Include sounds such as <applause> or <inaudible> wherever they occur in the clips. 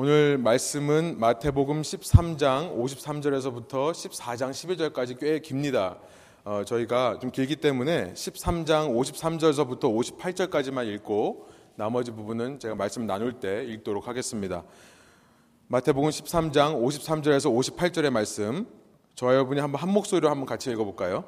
오늘 말씀은 마태복음 13장 53절에서부터 14장 12절까지 꽤 깁니다. 어, 저희가 좀 길기 때문에 13장 53절에서부터 58절까지만 읽고 나머지 부분은 제가 말씀 나눌 때 읽도록 하겠습니다. 마태복음 13장 53절에서 58절의 말씀 저와 여러분이 한번 한 목소리로 한번 같이 읽어볼까요?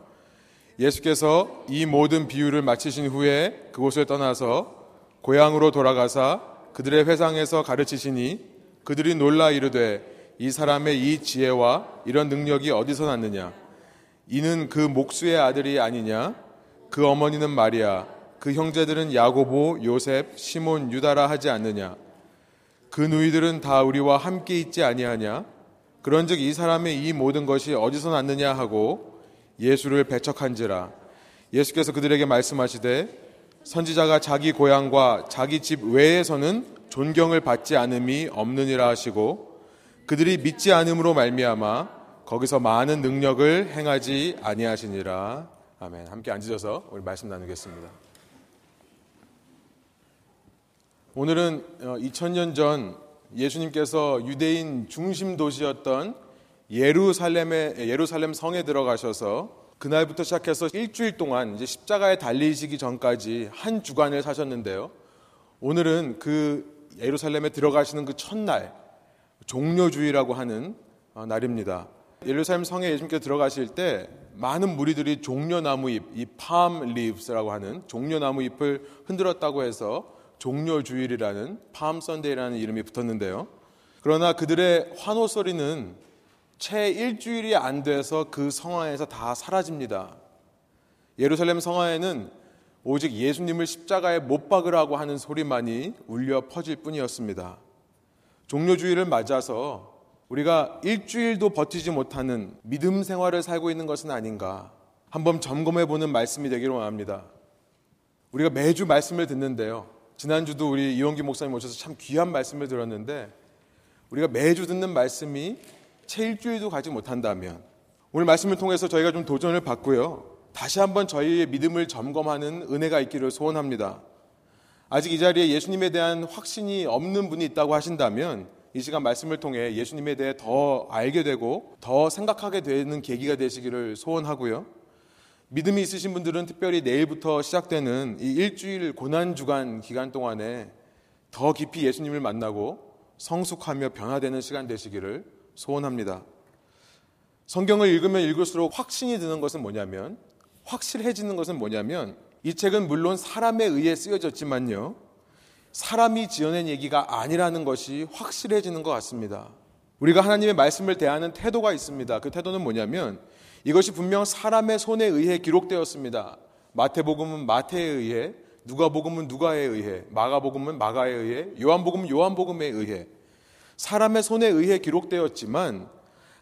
예수께서 이 모든 비유를 마치신 후에 그곳을 떠나서 고향으로 돌아가사 그들의 회상에서 가르치시니 그들이 놀라 이르되 이 사람의 이 지혜와 이런 능력이 어디서 났느냐? 이는 그 목수의 아들이 아니냐? 그 어머니는 마리아 그 형제들은 야고보 요셉 시몬 유다라 하지 않느냐? 그 누이들은 다 우리와 함께 있지 아니하냐? 그런즉 이 사람의 이 모든 것이 어디서 났느냐 하고 예수를 배척한지라. 예수께서 그들에게 말씀하시되 선지자가 자기 고향과 자기 집 외에서는 존경을 받지 않음이 없느니라 하시고 그들이 믿지 않음으로 말미암아 거기서 많은 능력을 행하지 아니하시니라. 아멘. 함께 앉으셔서 우리 말씀 나누겠습니다. 오늘은 2000년 전 예수님께서 유대인 중심 도시였던 예루살렘에 예루살렘 성에 들어가셔서 그날부터 시작해서 일주일 동안 이제 십자가에 달리시기 전까지 한 주간을 사셨는데요. 오늘은 그 예루살렘에 들어가시는 그 첫날 종료주의라고 하는 어, 날입니다. 예루살렘 성에 예수님께서 들어가실 때 많은 무리들이 종려나무 잎, 이 palm leaves라고 하는 종려나무 잎을 흔들었다고 해서 종려주일이라는 palm Sunday라는 이름이 붙었는데요. 그러나 그들의 환호 소리는 채 일주일이 안 돼서 그 성화에서 다 사라집니다. 예루살렘 성화에는 오직 예수님을 십자가에 못 박으라고 하는 소리만이 울려 퍼질 뿐이었습니다. 종료주의를 맞아서 우리가 일주일도 버티지 못하는 믿음 생활을 살고 있는 것은 아닌가 한번 점검해 보는 말씀이 되기를 원합니다. 우리가 매주 말씀을 듣는데요. 지난주도 우리 이원기 목사님 오셔서 참 귀한 말씀을 들었는데 우리가 매주 듣는 말씀이 채 일주일도 가지 못한다면 오늘 말씀을 통해서 저희가 좀 도전을 받고요. 다시 한번 저희의 믿음을 점검하는 은혜가 있기를 소원합니다. 아직 이 자리에 예수님에 대한 확신이 없는 분이 있다고 하신다면 이 시간 말씀을 통해 예수님에 대해 더 알게 되고 더 생각하게 되는 계기가 되시기를 소원하고요. 믿음이 있으신 분들은 특별히 내일부터 시작되는 이 일주일 고난 주간 기간 동안에 더 깊이 예수님을 만나고 성숙하며 변화되는 시간 되시기를 소원합니다. 성경을 읽으면 읽을수록 확신이 드는 것은 뭐냐면 확실해지는 것은 뭐냐면 이 책은 물론 사람에 의해 쓰여졌지만요. 사람이 지어낸 얘기가 아니라는 것이 확실해지는 것 같습니다. 우리가 하나님의 말씀을 대하는 태도가 있습니다. 그 태도는 뭐냐면 이것이 분명 사람의 손에 의해 기록되었습니다. 마태복음은 마태에 의해, 누가복음은 누가에 의해, 마가복음은 마가에 의해, 요한복음은 요한복음에 의해 사람의 손에 의해 기록되었지만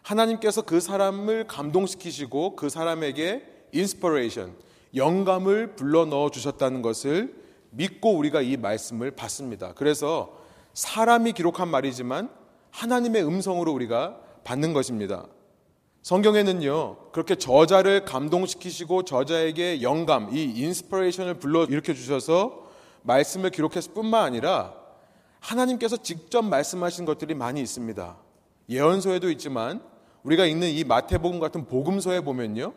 하나님께서 그 사람을 감동시키시고 그 사람에게 inspiration, 영감을 불러 넣어 주셨다는 것을 믿고 우리가 이 말씀을 받습니다. 그래서 사람이 기록한 말이지만 하나님의 음성으로 우리가 받는 것입니다. 성경에는요, 그렇게 저자를 감동시키시고 저자에게 영감, 이 inspiration을 불러 일으켜 주셔서 말씀을 기록했을 뿐만 아니라 하나님께서 직접 말씀하신 것들이 많이 있습니다. 예언서에도 있지만 우리가 읽는 이 마태복음 같은 복음서에 보면요.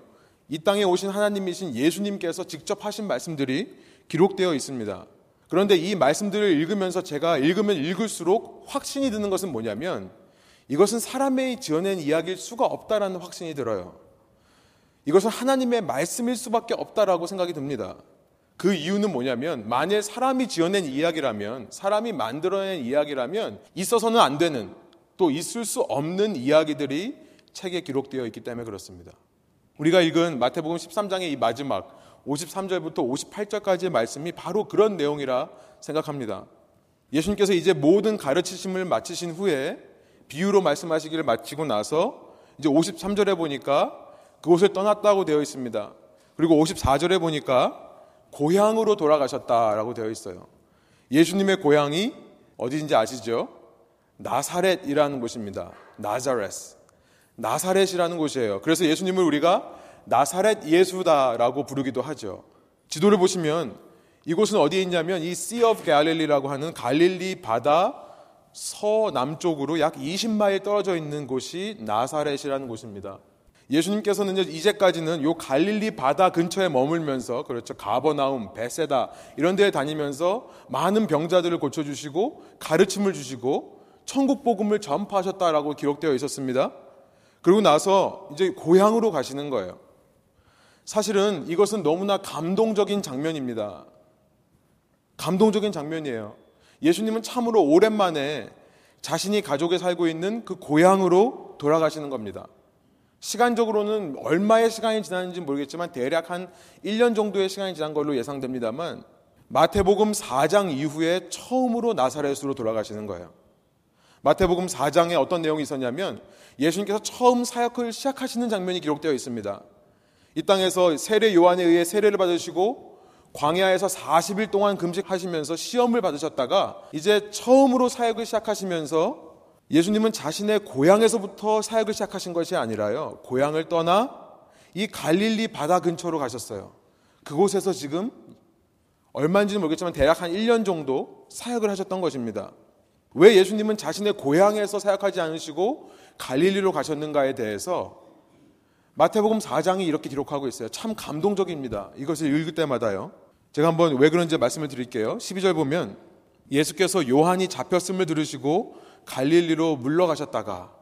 이 땅에 오신 하나님이신 예수님께서 직접 하신 말씀들이 기록되어 있습니다. 그런데 이 말씀들을 읽으면서 제가 읽으면 읽을수록 확신이 드는 것은 뭐냐면 이것은 사람의 지어낸 이야기일 수가 없다라는 확신이 들어요. 이것은 하나님의 말씀일 수밖에 없다라고 생각이 듭니다. 그 이유는 뭐냐면 만일 사람이 지어낸 이야기라면 사람이 만들어낸 이야기라면 있어서는 안 되는 또 있을 수 없는 이야기들이 책에 기록되어 있기 때문에 그렇습니다. 우리가 읽은 마태복음 13장의 이 마지막 53절부터 58절까지의 말씀이 바로 그런 내용이라 생각합니다. 예수님께서 이제 모든 가르치심을 마치신 후에 비유로 말씀하시기를 마치고 나서 이제 53절에 보니까 그곳을 떠났다고 되어 있습니다. 그리고 54절에 보니까 고향으로 돌아가셨다라고 되어 있어요. 예수님의 고향이 어디인지 아시죠? 나사렛이라는 곳입니다. 나자레스. 나사렛이라는 곳이에요. 그래서 예수님을 우리가 나사렛 예수다라고 부르기도 하죠. 지도를 보시면 이곳은 어디에 있냐면 이 Sea of Galilee라고 하는 갈릴리 바다 서남쪽으로 약 20마일 떨어져 있는 곳이 나사렛이라는 곳입니다. 예수님께서는 이제까지는 요 갈릴리 바다 근처에 머물면서 그렇죠. 가버나움, 베세다 이런 데에 다니면서 많은 병자들을 고쳐 주시고 가르침을 주시고 천국 복음을 전파하셨다라고 기록되어 있었습니다. 그리고 나서 이제 고향으로 가시는 거예요. 사실은 이것은 너무나 감동적인 장면입니다. 감동적인 장면이에요. 예수님은 참으로 오랜만에 자신이 가족에 살고 있는 그 고향으로 돌아가시는 겁니다. 시간적으로는 얼마의 시간이 지났는지 모르겠지만 대략 한 1년 정도의 시간이 지난 걸로 예상됩니다만 마태복음 4장 이후에 처음으로 나사렛으로 돌아가시는 거예요. 마태복음 4장에 어떤 내용이 있었냐면 예수님께서 처음 사역을 시작하시는 장면이 기록되어 있습니다. 이 땅에서 세례 요한에 의해 세례를 받으시고 광야에서 40일 동안 금식하시면서 시험을 받으셨다가 이제 처음으로 사역을 시작하시면서 예수님은 자신의 고향에서부터 사역을 시작하신 것이 아니라요. 고향을 떠나 이 갈릴리 바다 근처로 가셨어요. 그곳에서 지금 얼마인지는 모르겠지만 대략 한 1년 정도 사역을 하셨던 것입니다. 왜 예수님은 자신의 고향에서 사역하지 않으시고 갈릴리로 가셨는가에 대해서 마태복음 4장이 이렇게 기록하고 있어요. 참 감동적입니다. 이것을 읽을 때마다요. 제가 한번 왜 그런지 말씀을 드릴게요. 12절 보면 예수께서 요한이 잡혔음을 들으시고 갈릴리로 물러가셨다가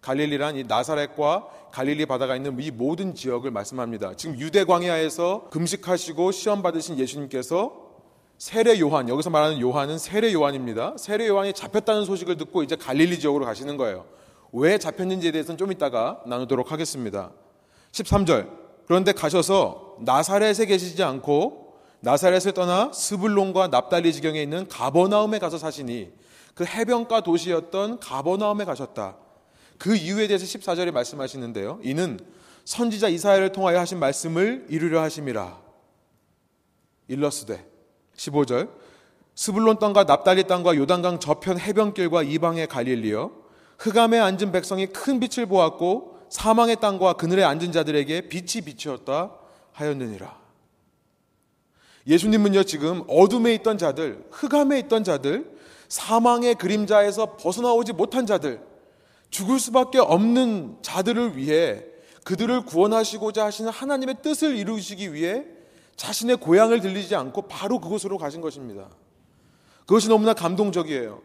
갈릴리란 이 나사렛과 갈릴리 바다가 있는 이 모든 지역을 말씀합니다. 지금 유대 광야에서 금식하시고 시험 받으신 예수님께서 세례 요한 여기서 말하는 요한은 세례 요한입니다. 세례 요한이 잡혔다는 소식을 듣고 이제 갈릴리 지역으로 가시는 거예요. 왜 잡혔는지에 대해서는 좀 이따가 나누도록 하겠습니다. 13절 그런데 가셔서 나사렛에 계시지 않고 나사렛을 떠나 스불론과 납달리 지경에 있는 가버나움에 가서 사시니 그 해변가 도시였던 가버나움에 가셨다. 그 이유에 대해서 14절에 말씀하시는데요. 이는 선지자 이사야를 통하여 하신 말씀을 이루려 하심이라. 일러스되 15절 스불론 땅과 납달리 땅과 요단강 저편 해변길과 이방의 갈릴리여 흑암에 앉은 백성이 큰 빛을 보았고 사망의 땅과 그늘에 앉은 자들에게 빛이 비치었다 하였느니라. 예수님은요 지금 어둠에 있던 자들, 흑암에 있던 자들, 사망의 그림자에서 벗어나오지 못한 자들, 죽을 수밖에 없는 자들을 위해 그들을 구원하시고자 하시는 하나님의 뜻을 이루시기 위해 자신의 고향을 들리지 않고 바로 그곳으로 가신 것입니다. 그것이 너무나 감동적이에요.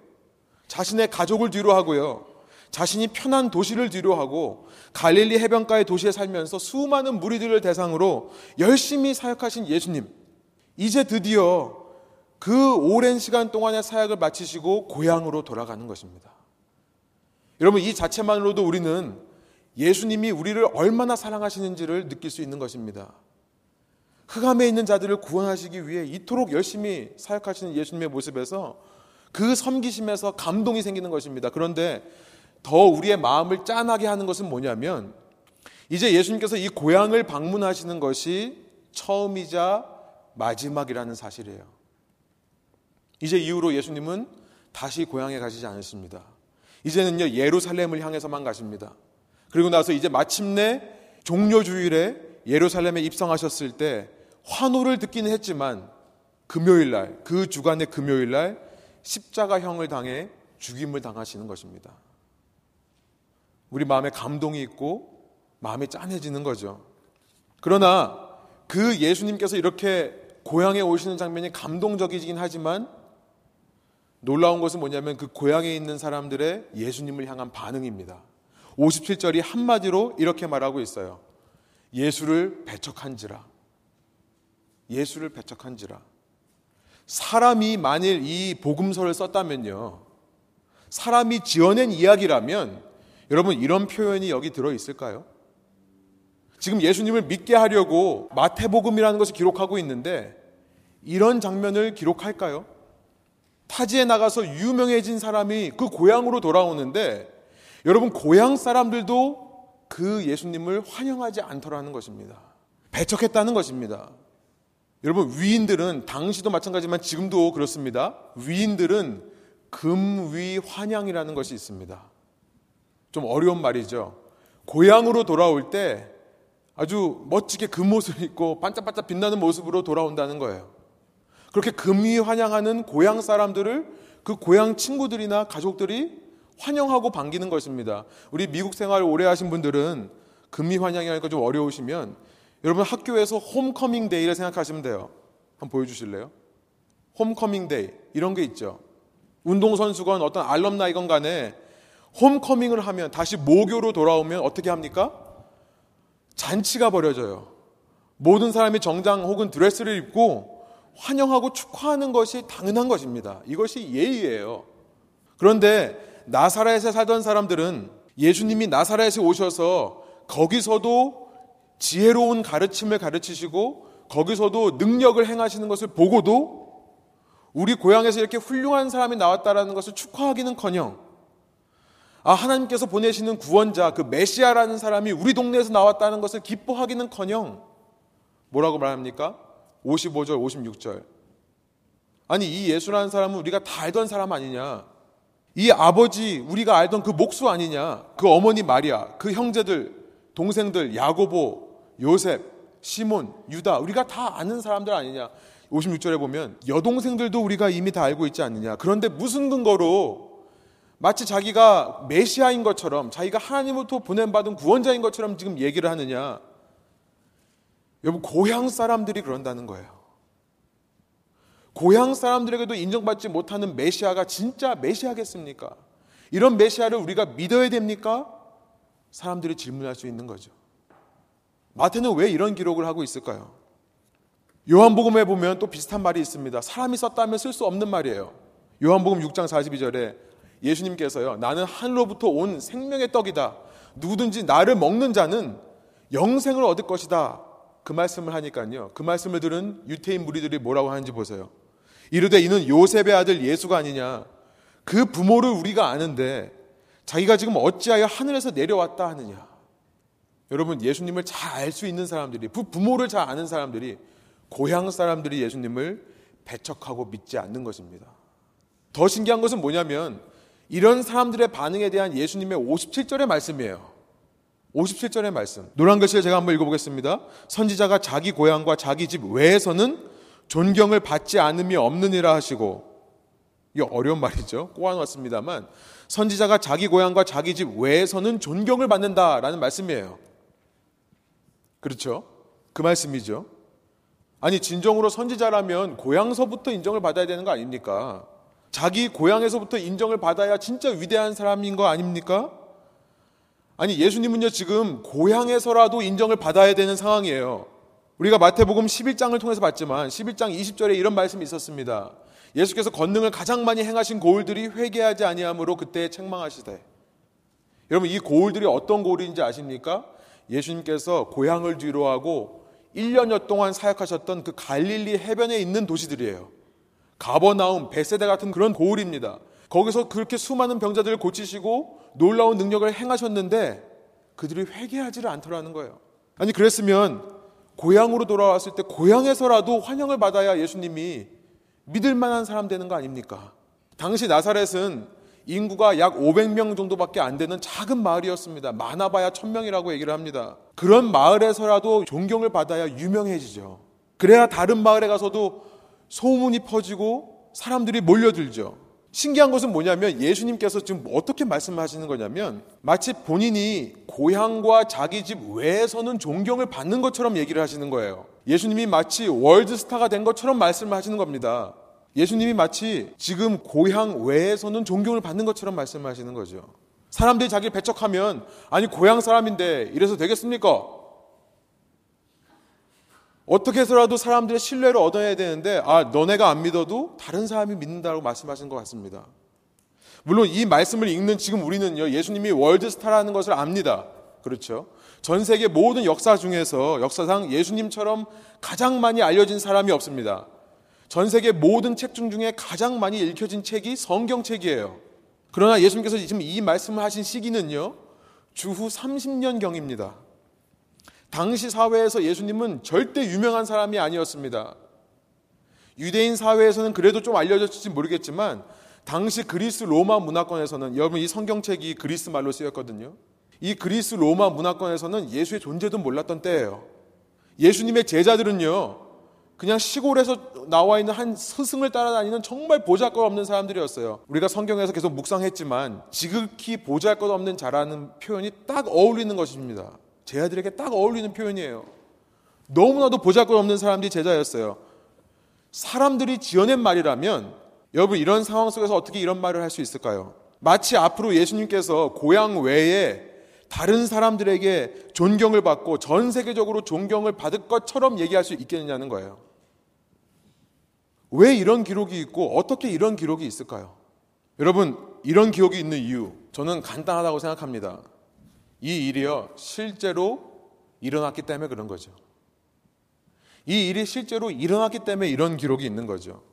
자신의 가족을 뒤로 하고요. 자신이 편한 도시를 뒤로 하고 갈릴리 해변가의 도시에 살면서 수많은 무리들을 대상으로 열심히 사역하신 예수님. 이제 드디어 그 오랜 시간 동안의 사역을 마치시고 고향으로 돌아가는 것입니다. 여러분, 이 자체만으로도 우리는 예수님이 우리를 얼마나 사랑하시는지를 느낄 수 있는 것입니다. 흑암에 있는 자들을 구원하시기 위해 이토록 열심히 사역하시는 예수님의 모습에서 그 섬기심에서 감동이 생기는 것입니다. 그런데 더 우리의 마음을 짠하게 하는 것은 뭐냐면 이제 예수님께서 이 고향을 방문하시는 것이 처음이자 마지막이라는 사실이에요. 이제 이후로 예수님은 다시 고향에 가시지 않으십니다. 이제는요, 예루살렘을 향해서만 가십니다. 그리고 나서 이제 마침내 종료 주일에 예루살렘에 입성하셨을 때 환호를 듣기는 했지만 금요일 날, 그 주간의 금요일 날 십자가형을 당해 죽임을 당하시는 것입니다. 우리 마음에 감동이 있고 마음이 짠해지는 거죠. 그러나 그 예수님께서 이렇게 고향에 오시는 장면이 감동적이긴 하지만 놀라운 것은 뭐냐면 그 고향에 있는 사람들의 예수님을 향한 반응입니다. 57절이 한마디로 이렇게 말하고 있어요. 예수를 배척한지라. 예수를 배척한지라. 사람이 만일 이 복음서를 썼다면요. 사람이 지어낸 이야기라면 여러분 이런 표현이 여기 들어 있을까요? 지금 예수님을 믿게 하려고 마태복음이라는 것을 기록하고 있는데 이런 장면을 기록할까요? 타지에 나가서 유명해진 사람이 그 고향으로 돌아오는데 여러분 고향 사람들도 그 예수님을 환영하지 않더라는 것입니다. 배척했다는 것입니다. 여러분 위인들은 당시도 마찬가지지만 지금도 그렇습니다. 위인들은 금위 환영이라는 것이 있습니다. 좀 어려운 말이죠. 고향으로 돌아올 때 아주 멋지게 금옷을 입고 반짝반짝 빛나는 모습으로 돌아온다는 거예요. 그렇게 금의환향하는 고향 사람들을 그 고향 친구들이나 가족들이 환영하고 반기는 것입니다. 우리 미국 생활 오래 하신 분들은 금의환향이니까 좀 어려우시면 여러분 학교에서 homecoming day를 생각하시면 돼요. 한번 보여주실래요? homecoming day 이런 게 있죠. 운동선수건 어떤 알럼나이건 간에 홈커밍을 하면 다시 모교로 돌아오면 어떻게 합니까? 잔치가 벌어져요. 모든 사람이 정장 혹은 드레스를 입고 환영하고 축하하는 것이 당연한 것입니다. 이것이 예의예요. 그런데 나사렛에 살던 사람들은 예수님이 나사렛에 오셔서 거기서도 지혜로운 가르침을 가르치시고 거기서도 능력을 행하시는 것을 보고도 우리 고향에서 이렇게 훌륭한 사람이 나왔다라는 것을 축하하기는커녕 아 하나님께서 보내시는 구원자 그 메시아라는 사람이 우리 동네에서 나왔다는 것을 기뻐하기는 커녕 뭐라고 말합니까? 55절 56절. 아니 이 예수라는 사람은 우리가 다 알던 사람 아니냐? 이 아버지 우리가 알던 그 목수 아니냐? 그 어머니 마리아 그 형제들 동생들 야고보 요셉 시몬 유다 우리가 다 아는 사람들 아니냐? 56절에 보면 여동생들도 우리가 이미 다 알고 있지 않느냐? 그런데 무슨 근거로 마치 자기가 메시아인 것처럼 자기가 하나님으로부터 보낸받은 구원자인 것처럼 지금 얘기를 하느냐 여러분 고향 사람들이 그런다는 거예요 고향 사람들에게도 인정받지 못하는 메시아가 진짜 메시아겠습니까? 이런 메시아를 우리가 믿어야 됩니까? 사람들이 질문할 수 있는 거죠. 마태는 왜 이런 기록을 하고 있을까요? 요한복음에 보면 또 비슷한 말이 있습니다. 사람이 썼다면 쓸 수 없는 말이에요. 요한복음 6장 42절에 예수님께서요, 나는 하늘로부터 온 생명의 떡이다. 누구든지 나를 먹는 자는 영생을 얻을 것이다. 그 말씀을 하니까요. 그 말씀을 들은 유태인 무리들이 뭐라고 하는지 보세요. 이르되 이는 요셉의 아들 예수가 아니냐. 그 부모를 우리가 아는데 자기가 지금 어찌하여 하늘에서 내려왔다 하느냐. 여러분 예수님을 잘 알 수 있는 사람들이 그 부모를 잘 아는 사람들이 고향 사람들이 예수님을 배척하고 믿지 않는 것입니다. 더 신기한 것은 뭐냐면 이런 사람들의 반응에 대한 예수님의 57절의 말씀이에요. 57절의 말씀. 노란 글씨를 제가 한번 읽어보겠습니다. 선지자가 자기 고향과 자기 집 외에서는 존경을 받지 않음이 없느니라 하시고 이게 어려운 말이죠. 꼬아놨습니다만 선지자가 자기 고향과 자기 집 외에서는 존경을 받는다라는 말씀이에요. 그렇죠? 그 말씀이죠. 아니 진정으로 선지자라면 고향서부터 인정을 받아야 되는 거 아닙니까? 자기 고향에서부터 인정을 받아야 진짜 위대한 사람인 거 아닙니까? 아니 예수님은요 지금 고향에서라도 인정을 받아야 되는 상황이에요. 우리가 마태복음 11장을 통해서 봤지만 11장 20절에 이런 말씀이 있었습니다. 예수께서 권능을 가장 많이 행하신 고울들이 회개하지 아니함으로 그때 책망하시되 여러분 이 고울들이 어떤 고울인지 아십니까? 예수님께서 고향을 뒤로하고 1년여 동안 사역하셨던 그 갈릴리 해변에 있는 도시들이에요. 가버나움, 베세대 같은 그런 고울입니다. 거기서 그렇게 수많은 병자들을 고치시고 놀라운 능력을 행하셨는데 그들이 회개하지를 않더라는 거예요. 아니 그랬으면 고향으로 돌아왔을 때 고향에서라도 환영을 받아야 예수님이 믿을 만한 사람 되는 거 아닙니까? 당시 나사렛은 인구가 약 500명 정도밖에 안 되는 작은 마을이었습니다. 많아봐야 1000명이라고 얘기를 합니다. 그런 마을에서라도 존경을 받아야 유명해지죠. 그래야 다른 마을에 가서도 소문이 퍼지고 사람들이 몰려들죠. 신기한 것은 뭐냐면 예수님께서 지금 어떻게 말씀하시는 거냐면 마치 본인이 고향과 자기 집 외에서는 존경을 받는 것처럼 얘기를 하시는 거예요. 예수님이 마치 월드스타가 된 것처럼 말씀을 하시는 겁니다. 예수님이 마치 지금 고향 외에서는 존경을 받는 것처럼 말씀하시는 거죠. 사람들이 자기를 배척하면 아니 고향 사람인데 이래서 되겠습니까? 어떻게 해서라도 사람들의 신뢰를 얻어야 되는데 아 너네가 안 믿어도 다른 사람이 믿는다고 말씀하신 것 같습니다. 물론 이 말씀을 읽는 지금 우리는요 예수님이 월드스타라는 것을 압니다. 그렇죠? 전 세계 모든 역사 중에서 역사상 예수님처럼 가장 많이 알려진 사람이 없습니다. 전 세계 모든 책 중 중에 가장 많이 읽혀진 책이 성경책이에요. 그러나 예수님께서 지금 이 말씀을 하신 시기는요 주후 30년 경입니다. 당시 사회에서 예수님은 절대 유명한 사람이 아니었습니다. 유대인 사회에서는 그래도 좀 알려졌을지 모르겠지만 당시 그리스 로마 문화권에서는 여러분 이 성경책이 그리스 말로 쓰였거든요. 이 그리스 로마 문화권에서는 예수의 존재도 몰랐던 때예요. 예수님의 제자들은요. 그냥 시골에서 나와 있는 한 스승을 따라다니는 정말 보잘것 없는 사람들이었어요. 우리가 성경에서 계속 묵상했지만 지극히 보잘것 없는 자라는 표현이 딱 어울리는 것입니다. 제 아들에게 딱 어울리는 표현이에요. 너무나도 보잘것 없는 사람들이 제자였어요. 사람들이 지어낸 말이라면 여러분 이런 상황 속에서 어떻게 이런 말을 할 수 있을까요? 마치 앞으로 예수님께서 고향 외에 다른 사람들에게 존경을 받고 전 세계적으로 존경을 받을 것처럼 얘기할 수 있겠느냐는 거예요. 왜 이런 기록이 있고 어떻게 이런 기록이 있을까요? 여러분, 이런 기록이 있는 이유, 저는 간단하다고 생각합니다. 이 일이요, 실제로 일어났기 때문에 그런 거죠. 이 일이 실제로 일어났기 때문에 이런 기록이 있는 거죠.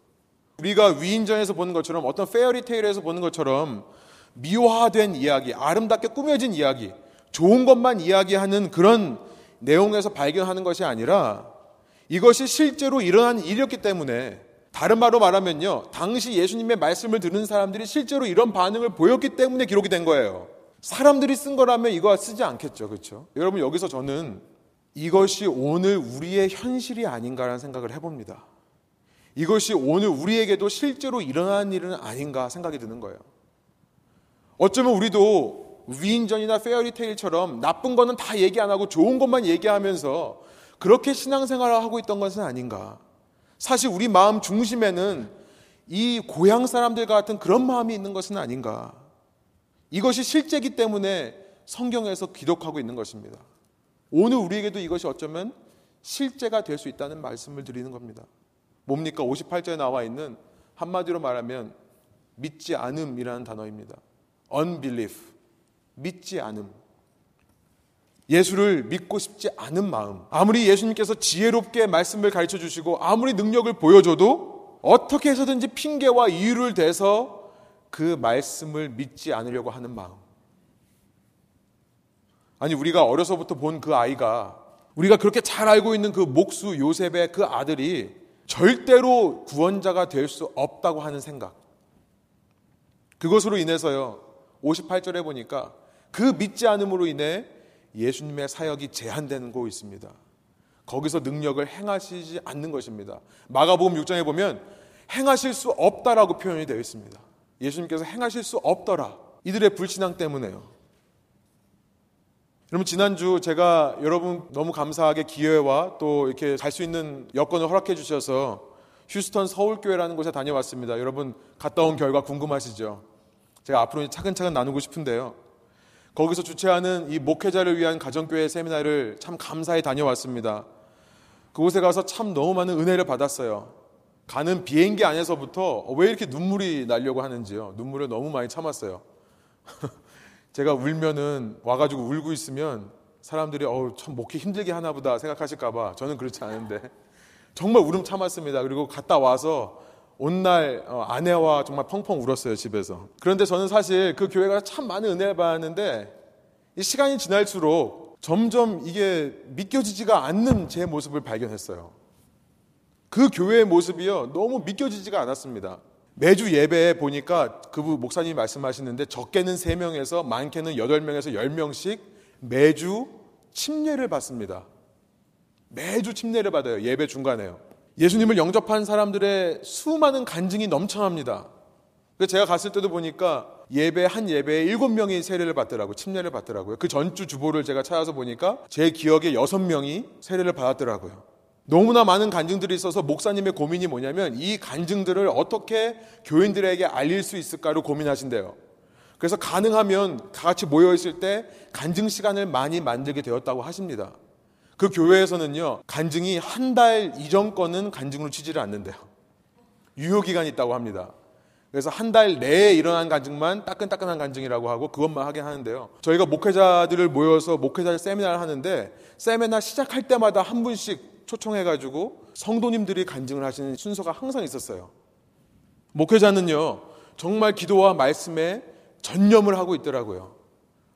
우리가 위인전에서 보는 것처럼 어떤 페어리테일에서 보는 것처럼 미화된 이야기, 아름답게 꾸며진 이야기, 좋은 것만 이야기하는 그런 내용에서 발견하는 것이 아니라 이것이 실제로 일어난 일이었기 때문에 다른 말로 말하면요. 당시 예수님의 말씀을 듣는 사람들이 실제로 이런 반응을 보였기 때문에 기록이 된 거예요. 사람들이 쓴 거라면 이거 쓰지 않겠죠. 그렇죠? 여러분 여기서 저는 이것이 오늘 우리의 현실이 아닌가라는 생각을 해 봅니다. 이것이 오늘 우리에게도 실제로 일어난 일은 아닌가 생각이 드는 거예요. 어쩌면 우리도 위인전이나 페어리테일처럼 나쁜 거는 다 얘기 안 하고 좋은 것만 얘기하면서 그렇게 신앙생활을 하고 있던 것은 아닌가. 사실 우리 마음 중심에는 이 고향 사람들 같은 그런 마음이 있는 것은 아닌가. 이것이 실제기 때문에 성경에서 기록하고 있는 것입니다. 오늘 우리에게도 이것이 어쩌면 실제가 될 수 있다는 말씀을 드리는 겁니다. 뭡니까? 58절에 나와 있는 한마디로 말하면 믿지 않음이라는 단어입니다. unbelief. 믿지 않음. 예수를 믿고 싶지 않은 마음. 아무리 예수님께서 지혜롭게 말씀을 가르쳐 주시고 아무리 능력을 보여줘도 어떻게 해서든지 핑계와 이유를 대서 그 말씀을 믿지 않으려고 하는 마음. 아니, 우리가 어려서부터 본 그 아이가 우리가 그렇게 잘 알고 있는 그 목수 요셉의 그 아들이 절대로 구원자가 될 수 없다고 하는 생각. 그것으로 인해서요, 58절에 보니까 그 믿지 않음으로 인해 예수님의 사역이 제한되는 곳 있습니다. 거기서 능력을 행하시지 않는 것입니다. 마가복음 6장에 보면 행하실 수 없다라고 표현이 되어 있습니다. 예수님께서 행하실 수 없더라. 이들의 불신앙 때문에요. 여러분 지난주 제가 여러분 너무 감사하게 기회와 또 이렇게 갈 수 있는 여건을 허락해 주셔서 휴스턴 서울교회라는 곳에 다녀왔습니다. 여러분 갔다 온 결과 궁금하시죠? 제가 앞으로 차근차근 나누고 싶은데요. 거기서 주최하는 이 목회자를 위한 가정교회 세미나를 참 감사히 다녀왔습니다. 그곳에 가서 참 너무 많은 은혜를 받았어요. 가는 비행기 안에서부터 왜 이렇게 눈물이 나려고 하는지요. 눈물을 너무 많이 참았어요. <laughs> 제가 울면은 와가지고 울고 있으면 사람들이 어우 참 목회 힘들게 하나 보다 생각하실까봐 저는 그렇지 않은데 <laughs> 정말 울음 참았습니다. 그리고 갔다 와서 온날 어, 아내와 정말 펑펑 울었어요 집에서. 그런데 저는 사실 그 교회가 참 많은 은혜를 받았는데 이 시간이 지날수록 점점 이게 믿겨지지가 않는 제 모습을 발견했어요. 그 교회의 모습이요 너무 믿겨지지가 않았습니다. 매주 예배에 보니까 그 목사님이 말씀하시는데 적게는 3명에서 많게는 8명에서 10명씩 매주 침례를 받습니다. 매주 침례를 받아요. 예배 중간에요. 예수님을 영접한 사람들의 수많은 간증이 넘쳐납니다. 제가 갔을 때도 보니까 예배 한 예배에 일곱 명이 세례를 받더라고요. 침례를 받더라고요. 그 전주 주보를 제가 찾아서 보니까 제 기억에 여섯 명이 세례를 받았더라고요. 너무나 많은 간증들이 있어서 목사님의 고민이 뭐냐면 이 간증들을 어떻게 교인들에게 알릴 수 있을까를 고민하신대요. 그래서 가능하면 같이 모여 있을 때 간증 시간을 많이 만들게 되었다고 하십니다. 그 교회에서는요, 간증이 한 달 이전 거는 간증으로 치지를 않는데요. 유효기간이 있다고 합니다. 그래서 한 달 내에 일어난 간증만 따끈따끈한 간증이라고 하고 그것만 하긴 하는데요. 저희가 목회자들을 모여서 목회자 세미나를 하는데 세미나 시작할 때마다 한 분씩 초청해가지고 성도님들이 간증을 하시는 순서가 항상 있었어요. 목회자는요, 정말 기도와 말씀에 전념을 하고 있더라고요.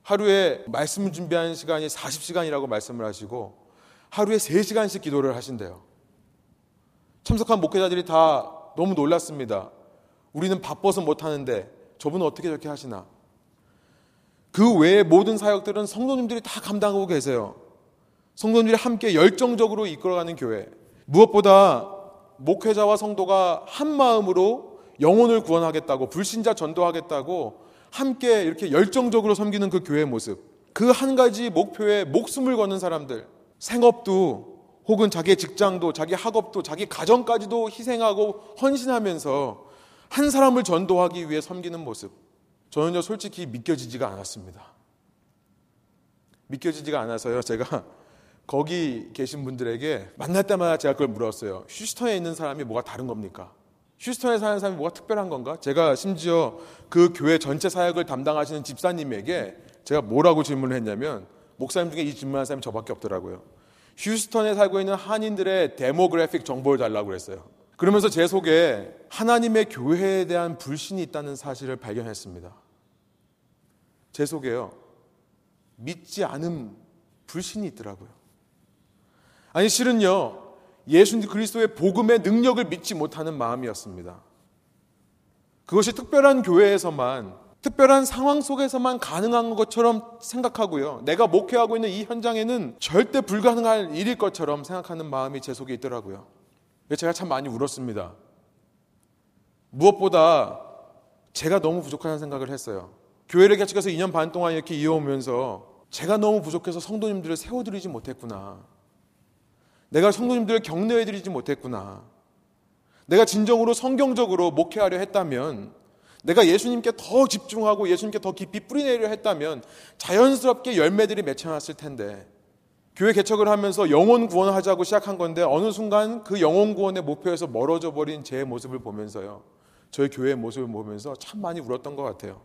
하루에 말씀 준비하는 시간이 40시간이라고 말씀을 하시고 하루에 3시간씩 기도를 하신대요. 참석한 목회자들이 다 너무 놀랐습니다. 우리는 바빠서 못하는데 저분은 어떻게 저렇게 하시나. 그 외의 모든 사역들은 성도님들이 다 감당하고 계세요. 성도님들이 함께 열정적으로 이끌어가는 교회. 무엇보다 목회자와 성도가 한 마음으로 영혼을 구원하겠다고 불신자 전도하겠다고 함께 이렇게 열정적으로 섬기는 그 교회의 모습. 그 한 가지 목표에 목숨을 거는 사람들. 생업도 혹은 자기의 직장도 자기 학업도 자기 가정까지도 희생하고 헌신하면서 한 사람을 전도하기 위해 섬기는 모습. 저는요 솔직히 믿겨지지가 않았습니다. 믿겨지지가 않아서요 제가 거기 계신 분들에게 만날 때마다 제가 그걸 물었어요. 휴스턴에 있는 사람이 뭐가 다른 겁니까? 휴스턴에 사는 사람이 뭐가 특별한 건가? 제가 심지어 그 교회 전체 사역을 담당하시는 집사님에게 제가 뭐라고 질문을 했냐면 목사님 중에 이 질문한 사람이 저밖에 없더라고요. 휴스턴에 살고 있는 한인들의 데모그래픽 정보를 달라고 그랬어요. 그러면서 제 속에 하나님의 교회에 대한 불신이 있다는 사실을 발견했습니다. 제 속에요. 믿지 않은 불신이 있더라고요. 아니, 실은요, 예수 그리스도의 복음의 능력을 믿지 못하는 마음이었습니다. 그것이 특별한 교회에서만 특별한 상황 속에서만 가능한 것처럼 생각하고요. 내가 목회하고 있는 이 현장에는 절대 불가능할 일일 것처럼 생각하는 마음이 제 속에 있더라고요. 제가 참 많이 울었습니다. 무엇보다 제가 너무 부족하다는 생각을 했어요. 교회를 개척해서 2년 반 동안 이렇게 이어오면서 제가 너무 부족해서 성도님들을 세워드리지 못했구나. 내가 성도님들을 격려해드리지 못했구나. 내가 진정으로 성경적으로 목회하려 했다면 내가 예수님께 더 집중하고 예수님께 더 깊이 뿌리내려 했다면 자연스럽게 열매들이 맺혀났을 텐데 교회 개척을 하면서 영혼 구원을 하자고 시작한 건데 어느 순간 그 영혼 구원의 목표에서 멀어져 버린 제 모습을 보면서요. 저희 교회의 모습을 보면서 참 많이 울었던 것 같아요.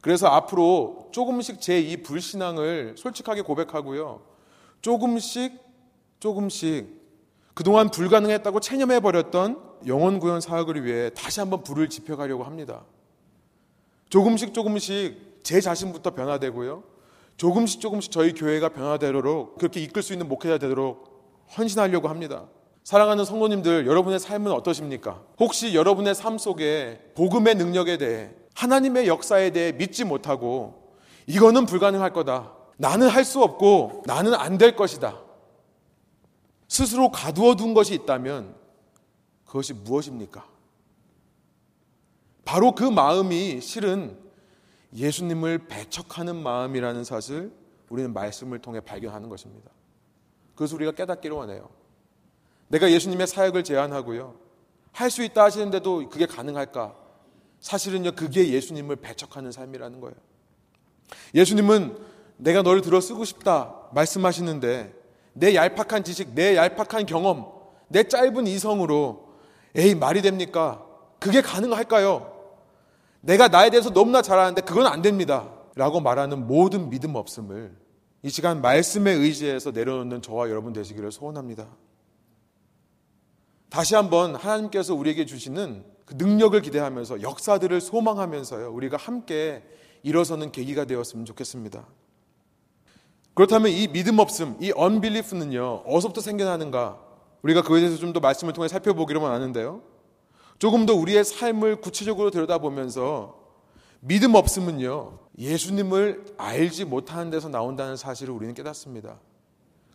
그래서 앞으로 조금씩 제 이 불신앙을 솔직하게 고백하고요. 조금씩 조금씩 그동안 불가능했다고 체념해 버렸던 영혼 구원 사역을 위해 다시 한번 불을 지펴가려고 합니다. 조금씩 조금씩 제 자신부터 변화되고요. 조금씩 조금씩 저희 교회가 변화되도록 그렇게 이끌 수 있는 목회자 되도록 헌신하려고 합니다. 사랑하는 성도님들, 여러분의 삶은 어떠십니까? 혹시 여러분의 삶 속에 복음의 능력에 대해 하나님의 역사에 대해 믿지 못하고 이거는 불가능할 거다. 나는 할 수 없고 나는 안 될 것이다. 스스로 가두어 둔 것이 있다면 그것이 무엇입니까? 바로 그 마음이 실은 예수님을 배척하는 마음이라는 사실을 우리는 말씀을 통해 발견하는 것입니다. 그것을 우리가 깨닫기로 하네요. 내가 예수님의 사역을 제안하고요. 할 수 있다 하시는데도 그게 가능할까? 사실은요, 그게 예수님을 배척하는 삶이라는 거예요. 예수님은 내가 너를 들어 쓰고 싶다 말씀하시는데 내 얄팍한 지식, 내 얄팍한 경험, 내 짧은 이성으로 에이, 말이 됩니까? 그게 가능할까요? 내가 나에 대해서 너무나 잘 아는데 그건 안 됩니다. 라고 말하는 모든 믿음 없음을 이 시간 말씀에 의지해서 내려놓는 저와 여러분 되시기를 소원합니다. 다시 한번 하나님께서 우리에게 주시는 그 능력을 기대하면서 역사들을 소망하면서요. 우리가 함께 일어서는 계기가 되었으면 좋겠습니다. 그렇다면 이 믿음 없음, 이 unbelief는요, 어디서부터 생겨나는가? 우리가 그에 대해서 좀 더 말씀을 통해 살펴보기로만 하는데요. 조금 더 우리의 삶을 구체적으로 들여다보면서 믿음 없음은요, 예수님을 알지 못하는 데서 나온다는 사실을 우리는 깨닫습니다.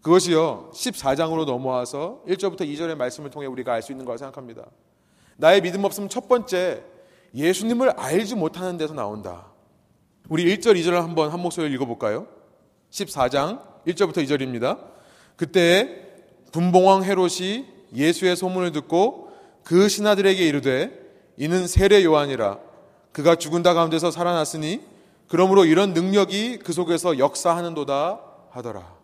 그것이요, 14장으로 넘어와서 1절부터 2절의 말씀을 통해 우리가 알 수 있는 거라 생각합니다. 나의 믿음 없음은 첫 번째, 예수님을 알지 못하는 데서 나온다. 우리 1절, 2절을 한번 한 목소리를 읽어볼까요? 14장 1절부터 2절입니다. 그때 분봉왕 헤롯이 예수의 소문을 듣고 그 신하들에게 이르되 이는 세례 요한이라 그가 죽은 다 가운데서 살아났으니 그러므로 이런 능력이 그 속에서 역사하는도다 하더라.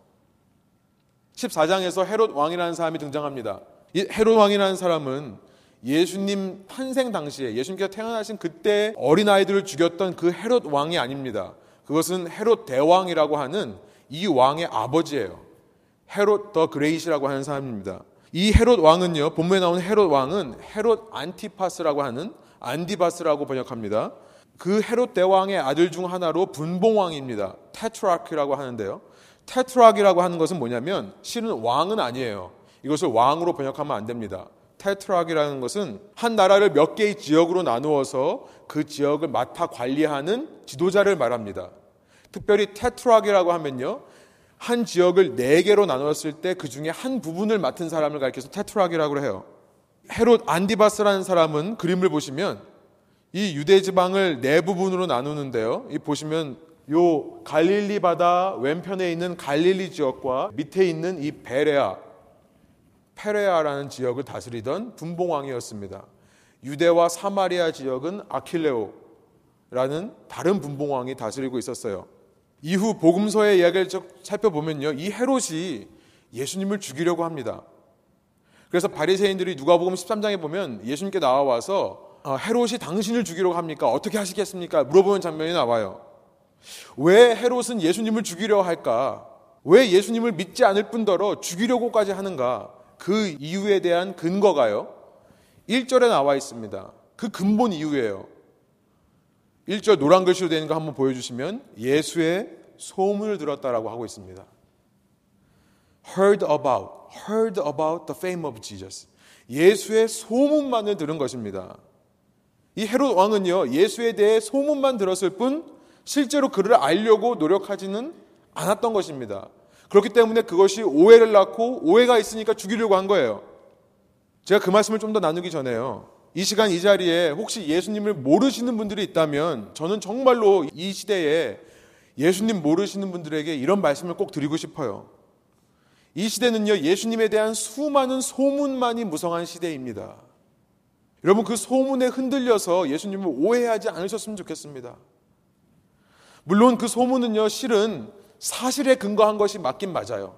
14장에서 헤롯 왕이라는 사람이 등장합니다. 이 헤롯 왕이라는 사람은 예수님 탄생 당시에 예수님께서 태어나신 그때 어린아이들을 죽였던 그 헤롯 왕이 아닙니다. 그것은 헤롯 대왕이라고 하는 이 왕의 아버지예요. 헤롯 the Great이라고 하는 사람입니다. 이 헤롯 왕은요, 본문에 나오는 헤롯 왕은 헤롯 안티파스라고 하는 안디바스라고 번역합니다. 그 헤롯 대왕의 아들 중 하나로 분봉왕입니다. tetrarch라고 하는데요. tetrarch이라고 하는 것은 뭐냐면 실은 왕은 아니에요. 이것을 왕으로 번역하면 안 됩니다. tetrarch이라는 것은 한 나라를 몇 개의 지역으로 나누어서 그 지역을 맡아 관리하는 지도자를 말합니다. 특별히 테트락이라고 하면요. 한 지역을 네 개로 나눴을 때 그 중에 한 부분을 맡은 사람을 가리켜서 테트락이라고 해요. 헤롯 안디바스라는 사람은 그림을 보시면 이 유대 지방을 네 부분으로 나누는데요. 이 보시면 요 갈릴리 바다 왼편에 있는 갈릴리 지역과 밑에 있는 이 베레아, 페레아라는 지역을 다스리던 분봉왕이었습니다. 유대와 사마리아 지역은 아킬레오라는 다른 분봉왕이 다스리고 있었어요. 이후 복음서의 이야기를 살펴보면요. 이 헤롯이 예수님을 죽이려고 합니다. 그래서 바리새인들이 누가복음 13장에 보면 예수님께 나와와서 아, 헤롯이 당신을 죽이려고 합니까? 어떻게 하시겠습니까? 물어보는 장면이 나와요. 왜 헤롯은 예수님을 죽이려 할까? 왜 예수님을 믿지 않을 뿐더러 죽이려고까지 하는가? 그 이유에 대한 근거가요. 1절에 나와 있습니다. 그 근본 이유예요. 1절 노란 글씨로 되는 거 한번 보여주시면 예수의 소문을 들었다라고 하고 있습니다. heard about, heard about the fame of Jesus. 예수의 소문만을 들은 것입니다. 이 헤롯 왕은요, 예수에 대해 소문만 들었을 뿐 실제로 그를 알려고 노력하지는 않았던 것입니다. 그렇기 때문에 그것이 오해를 낳고 오해가 있으니까 죽이려고 한 거예요. 제가 그 말씀을 좀 더 나누기 전에요. 이 시간 이 자리에 혹시 예수님을 모르시는 분들이 있다면 저는 정말로 이 시대에 예수님 모르시는 분들에게 이런 말씀을 꼭 드리고 싶어요. 이 시대는요, 예수님에 대한 수많은 소문만이 무성한 시대입니다. 여러분, 그 소문에 흔들려서 예수님을 오해하지 않으셨으면 좋겠습니다. 물론 그 소문은요, 실은 사실에 근거한 것이 맞긴 맞아요.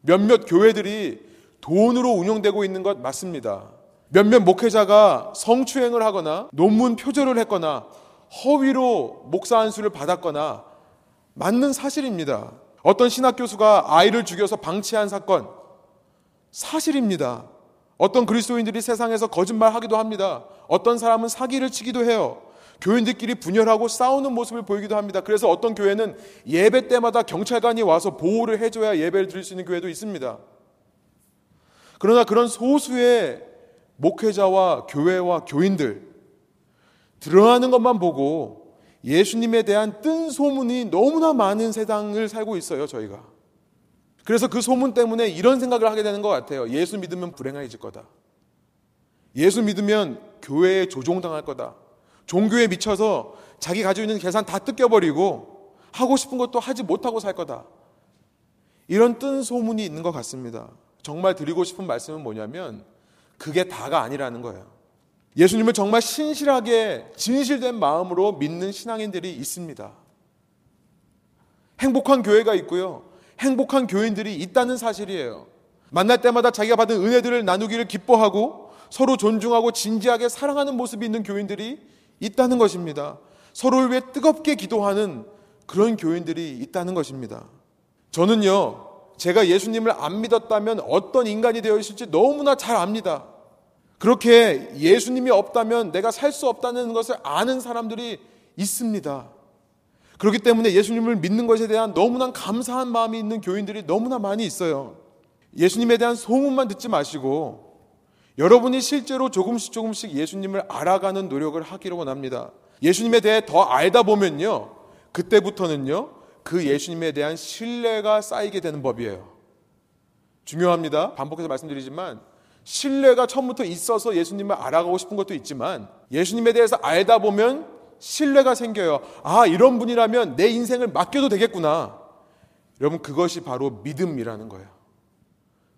몇몇 교회들이 돈으로 운영되고 있는 것 맞습니다. 몇몇 목회자가 성추행을 하거나 논문 표절을 했거나 허위로 목사 안수를 받았거나 맞는 사실입니다. 어떤 신학 교수가 아이를 죽여서 방치한 사건 사실입니다. 어떤 그리스도인들이 세상에서 거짓말하기도 합니다. 어떤 사람은 사기를 치기도 해요. 교인들끼리 분열하고 싸우는 모습을 보이기도 합니다. 그래서 어떤 교회는 예배 때마다 경찰관이 와서 보호를 해줘야 예배를 드릴 수 있는 교회도 있습니다. 그러나 그런 소수의 목회자와 교회와 교인들 드러나는 것만 보고 예수님에 대한 뜬 소문이 너무나 많은 세상을 살고 있어요, 저희가. 그래서 그 소문 때문에 이런 생각을 하게 되는 것 같아요. 예수 믿으면 불행해질 거다. 예수 믿으면 교회에 조종당할 거다. 종교에 미쳐서 자기 가지고 있는 계산 다 뜯겨버리고 하고 싶은 것도 하지 못하고 살 거다. 이런 뜬 소문이 있는 것 같습니다. 정말 드리고 싶은 말씀은 뭐냐면 그게 다가 아니라는 거예요. 예수님을 정말 신실하게 진실된 마음으로 믿는 신앙인들이 있습니다. 행복한 교회가 있고요. 행복한 교인들이 있다는 사실이에요. 만날 때마다 자기가 받은 은혜들을 나누기를 기뻐하고 서로 존중하고 진지하게 사랑하는 모습이 있는 교인들이 있다는 것입니다. 서로를 위해 뜨겁게 기도하는 그런 교인들이 있다는 것입니다. 저는요, 제가 예수님을 안 믿었다면 어떤 인간이 되어 있을지 너무나 잘 압니다. 그렇게 예수님이 없다면 내가 살 수 없다는 것을 아는 사람들이 있습니다. 그렇기 때문에 예수님을 믿는 것에 대한 너무나 감사한 마음이 있는 교인들이 너무나 많이 있어요. 예수님에 대한 소문만 듣지 마시고 여러분이 실제로 조금씩 조금씩 예수님을 알아가는 노력을 하기를 원합니다. 예수님에 대해 더 알다 보면요. 그때부터는요. 그 예수님에 대한 신뢰가 쌓이게 되는 법이에요. 중요합니다. 반복해서 말씀드리지만 신뢰가 처음부터 있어서 예수님을 알아가고 싶은 것도 있지만 예수님에 대해서 알다 보면 신뢰가 생겨요. 아, 이런 분이라면 내 인생을 맡겨도 되겠구나. 여러분, 그것이 바로 믿음이라는 거예요.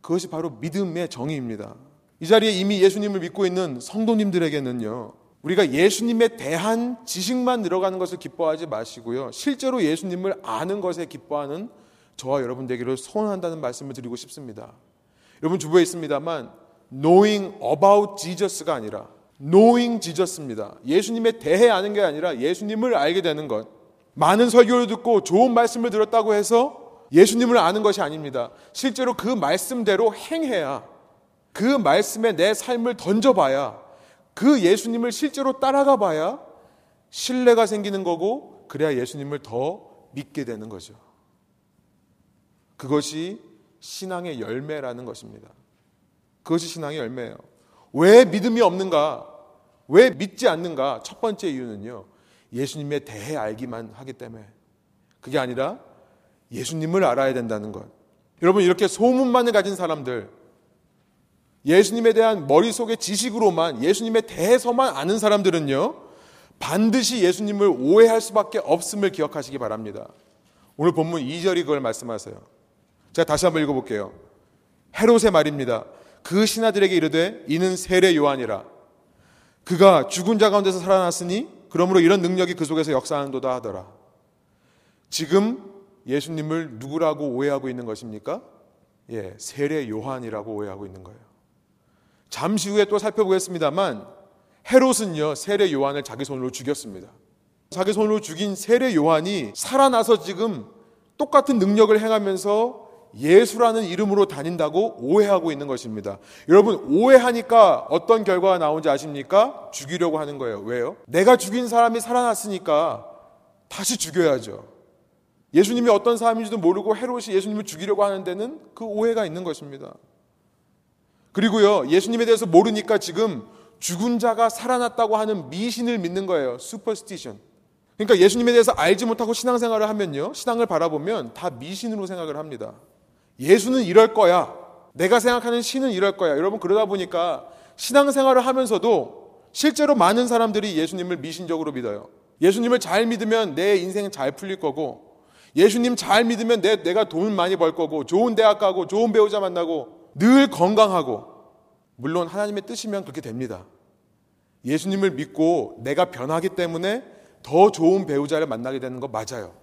그것이 바로 믿음의 정의입니다. 이 자리에 이미 예수님을 믿고 있는 성도님들에게는요, 우리가 예수님에 대한 지식만 늘어가는 것을 기뻐하지 마시고요, 실제로 예수님을 아는 것에 기뻐하는 저와 여러분 되기를 소원한다는 말씀을 드리고 싶습니다. 여러분 주부에 있습니다만, knowing about Jesus가 아니라 knowing Jesus입니다. 예수님에 대해 아는 게 아니라 예수님을 알게 되는 것. 많은 설교를 듣고 좋은 말씀을 들었다고 해서 예수님을 아는 것이 아닙니다. 실제로 그 말씀대로 행해야 그 말씀에 내 삶을 던져봐야 그 예수님을 실제로 따라가 봐야 신뢰가 생기는 거고 그래야 예수님을 더 믿게 되는 거죠. 그것이 신앙의 열매라는 것입니다. 그것이 신앙의 열매예요. 왜 믿음이 없는가? 왜 믿지 않는가? 첫 번째 이유는요. 예수님에 대해 알기만 하기 때문에. 그게 아니라 예수님을 알아야 된다는 것. 여러분, 이렇게 소문만을 가진 사람들, 예수님에 대한 머릿속의 지식으로만 예수님에 대해서만 아는 사람들은요. 반드시 예수님을 오해할 수밖에 없음을 기억하시기 바랍니다. 오늘 본문 2절이 그걸 말씀하세요. 제가 다시 한번 읽어볼게요. 헤롯의 말입니다. 그 신하들에게 이르되 이는 세례 요한이라. 그가 죽은 자 가운데서 살아났으니 그러므로 이런 능력이 그 속에서 역사하는도다 하더라. 지금 예수님을 누구라고 오해하고 있는 것입니까? 예, 세례 요한이라고 오해하고 있는 거예요. 잠시 후에 또 살펴보겠습니다만 헤롯은요 세례 요한을 자기 손으로 죽였습니다. 자기 손으로 죽인 세례 요한이 살아나서 지금 똑같은 능력을 행하면서 예수라는 이름으로 다닌다고 오해하고 있는 것입니다. 여러분, 오해하니까 어떤 결과가 나오는지 아십니까? 죽이려고 하는 거예요. 왜요? 내가 죽인 사람이 살아났으니까 다시 죽여야죠. 예수님이 어떤 사람인지도 모르고 헤롯이 예수님을 죽이려고 하는 데는 그 오해가 있는 것입니다. 그리고요, 예수님에 대해서 모르니까 지금 죽은 자가 살아났다고 하는 미신을 믿는 거예요. 슈퍼스티션. 그러니까 예수님에 대해서 알지 못하고 신앙생활을 하면요, 신앙을 바라보면 다 미신으로 생각을 합니다. 예수는 이럴 거야. 내가 생각하는 신은 이럴 거야. 여러분 그러다 보니까 신앙생활을 하면서도 실제로 많은 사람들이 예수님을 미신적으로 믿어요. 예수님을 잘 믿으면 내 인생 잘 풀릴 거고 예수님 잘 믿으면 내, 내가 돈 많이 벌 거고 좋은 대학 가고 좋은 배우자 만나고 늘 건강하고 물론 하나님의 뜻이면 그렇게 됩니다. 예수님을 믿고 내가 변하기 때문에 더 좋은 배우자를 만나게 되는 거 맞아요.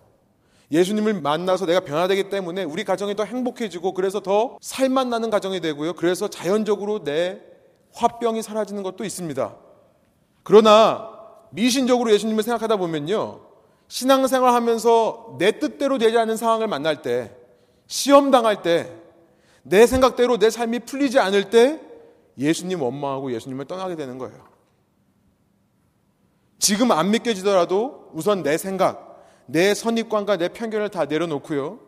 예수님을 만나서 내가 변화되기 때문에 우리 가정이 더 행복해지고 그래서 더 살만 나는 가정이 되고요. 그래서 자연적으로 내 화병이 사라지는 것도 있습니다. 그러나 미신적으로 예수님을 생각하다 보면요. 신앙생활 하면서 내 뜻대로 되지 않는 상황을 만날 때, 시험 당할 때, 내 생각대로 내 삶이 풀리지 않을 때 예수님 원망하고 예수님을 떠나게 되는 거예요. 지금 안 믿겨지더라도 우선 내 생각, 내 선입관과 내 편견을 다 내려놓고요.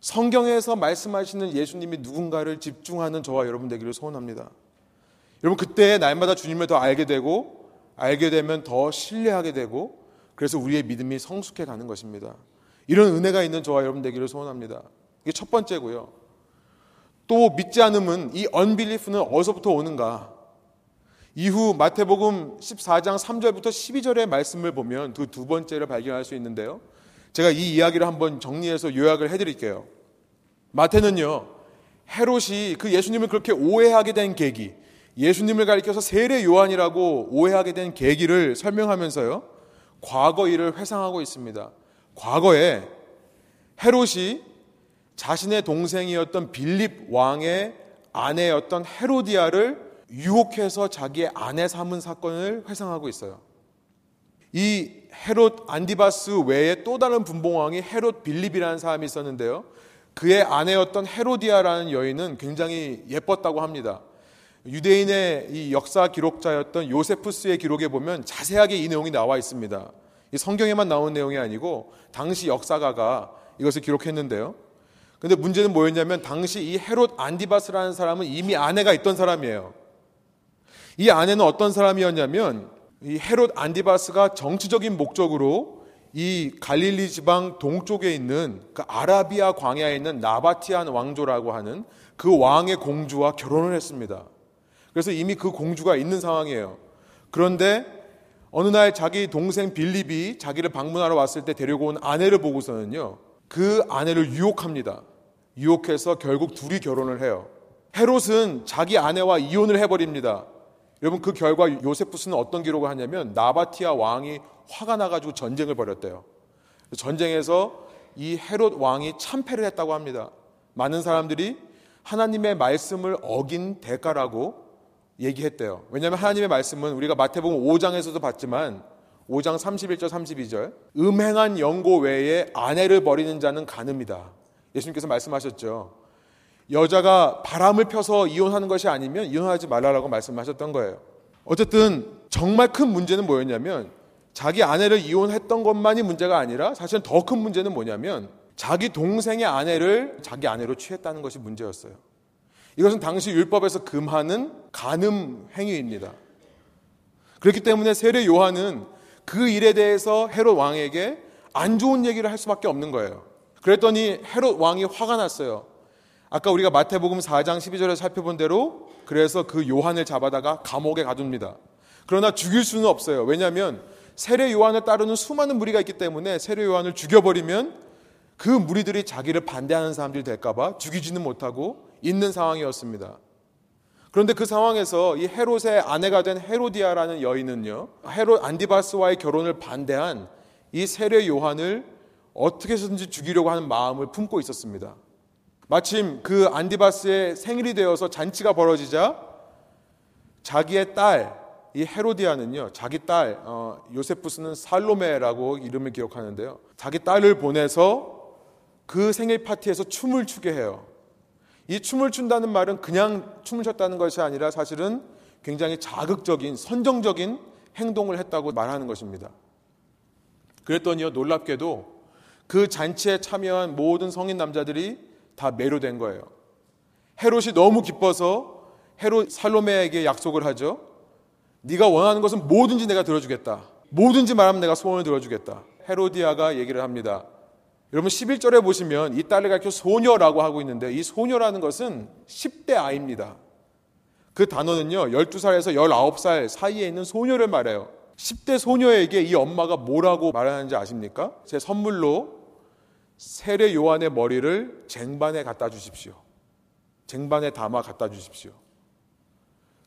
성경에서 말씀하시는 예수님이 누군가를 집중하는 저와 여러분 되기를 소원합니다. 여러분 그때 날마다 주님을 더 알게 되고 알게 되면 더 신뢰하게 되고 그래서 우리의 믿음이 성숙해 가는 것입니다. 이런 은혜가 있는 저와 여러분 되기를 소원합니다. 이게 첫 번째고요. 또 믿지 않음은 이 언빌리프는 어디서부터 오는가? 이후 마태복음 14장 3절부터 12절의 말씀을 보면 그 두 번째를 발견할 수 있는데요. 제가 이 이야기를 한번 정리해서 요약을 해드릴게요. 마태는요, 헤롯이 그 예수님을 그렇게 오해하게 된 계기, 예수님을 가리켜서 세례 요한이라고 오해하게 된 계기를 설명하면서요, 과거 일을 회상하고 있습니다. 과거에 헤롯이 자신의 동생이었던 빌립 왕의 아내였던 헤로디아를 유혹해서 자기의 아내 삼은 사건을 회상하고 있어요. 이 헤롯 안디바스 외에 또 다른 분봉왕이 헤롯 빌립이라는 사람이 있었는데요. 그의 아내였던 헤로디아라는 여인은 굉장히 예뻤다고 합니다. 유대인의 이 역사 기록자였던 요세푸스의 기록에 보면 자세하게 이 내용이 나와 있습니다. 이 성경에만 나온 내용이 아니고 당시 역사가가 이것을 기록했는데요. 근데 문제는 뭐였냐면 당시 이 헤롯 안디바스라는 사람은 이미 아내가 있던 사람이에요. 이 아내는 어떤 사람이었냐면 이 헤롯 안디바스가 정치적인 목적으로 이 갈릴리 지방 동쪽에 있는 그 아라비아 광야에 있는 나바티안 왕조라고 하는 그 왕의 공주와 결혼을 했습니다. 그래서 이미 그 공주가 있는 상황이에요. 그런데 어느 날 자기 동생 빌립이 자기를 방문하러 왔을 때 데리고 온 아내를 보고서는요. 그 아내를 유혹합니다. 유혹해서 결국 둘이 결혼을 해요. 헤롯은 자기 아내와 이혼을 해버립니다. 여러분 그 결과 요세푸스는 어떤 기록을 하냐면 나바티아 왕이 화가 나가지고 전쟁을 벌였대요. 전쟁에서 이 헤롯 왕이 참패를 했다고 합니다. 많은 사람들이 하나님의 말씀을 어긴 대가라고 얘기했대요. 왜냐하면 하나님의 말씀은 우리가 마태복음 5장에서도 봤지만 5장 31절 32절 음행한 영고 외에 아내를 버리는 자는 간음이다. 예수님께서 말씀하셨죠. 여자가 바람을 펴서 이혼하는 것이 아니면 이혼하지 말라라고 말씀하셨던 거예요. 어쨌든 정말 큰 문제는 뭐였냐면 자기 아내를 이혼했던 것만이 문제가 아니라 사실은 더 큰 문제는 뭐냐면 자기 동생의 아내를 자기 아내로 취했다는 것이 문제였어요. 이것은 당시 율법에서 금하는 간음 행위입니다. 그렇기 때문에 세례 요한은 그 일에 대해서 헤롯 왕에게 안 좋은 얘기를 할 수밖에 없는 거예요. 그랬더니 헤롯 왕이 화가 났어요. 아까 우리가 마태복음 4장 12절에 살펴본 대로 그래서 그 요한을 잡아다가 감옥에 가둡니다. 그러나 죽일 수는 없어요. 왜냐하면 세례 요한을 따르는 수많은 무리가 있기 때문에 세례 요한을 죽여버리면 그 무리들이 자기를 반대하는 사람들이 될까봐 죽이지는 못하고 있는 상황이었습니다. 그런데 그 상황에서 이 헤롯의 아내가 된 헤로디아라는 여인은요, 헤롯 안디바스와의 결혼을 반대한 이 세례 요한을 어떻게 해서든지 죽이려고 하는 마음을 품고 있었습니다. 마침 그 안디바스의 생일이 되어서 잔치가 벌어지자 자기의 딸, 이 헤로디아는요, 자기 딸, 어, 요세푸스는 살로메라고 이름을 기억하는데요. 자기 딸을 보내서 그 생일 파티에서 춤을 추게 해요. 이 춤을 춘다는 말은 그냥 춤을 췄다는 것이 아니라 사실은 굉장히 자극적인, 선정적인 행동을 했다고 말하는 것입니다. 그랬더니요, 놀랍게도 그 잔치에 참여한 모든 성인 남자들이 다 매료된 거예요. 헤롯이 너무 기뻐서 헤롯 살로메에게 약속을 하죠. 네가 원하는 것은 뭐든지 내가 들어주겠다. 뭐든지 말하면 내가 소원을 들어주겠다. 헤로디아가 얘기를 합니다. 여러분 11절에 보시면 이 딸을 가르쳐 소녀라고 하고 있는데 이 소녀라는 것은 10대 아이입니다. 그 단어는요, 12살에서 19살 사이에 있는 소녀를 말해요. 10대 소녀에게 이 엄마가 뭐라고 말하는지 아십니까? 제 선물로 세례 요한의 머리를 쟁반에 갖다 주십시오. 쟁반에 담아 갖다 주십시오.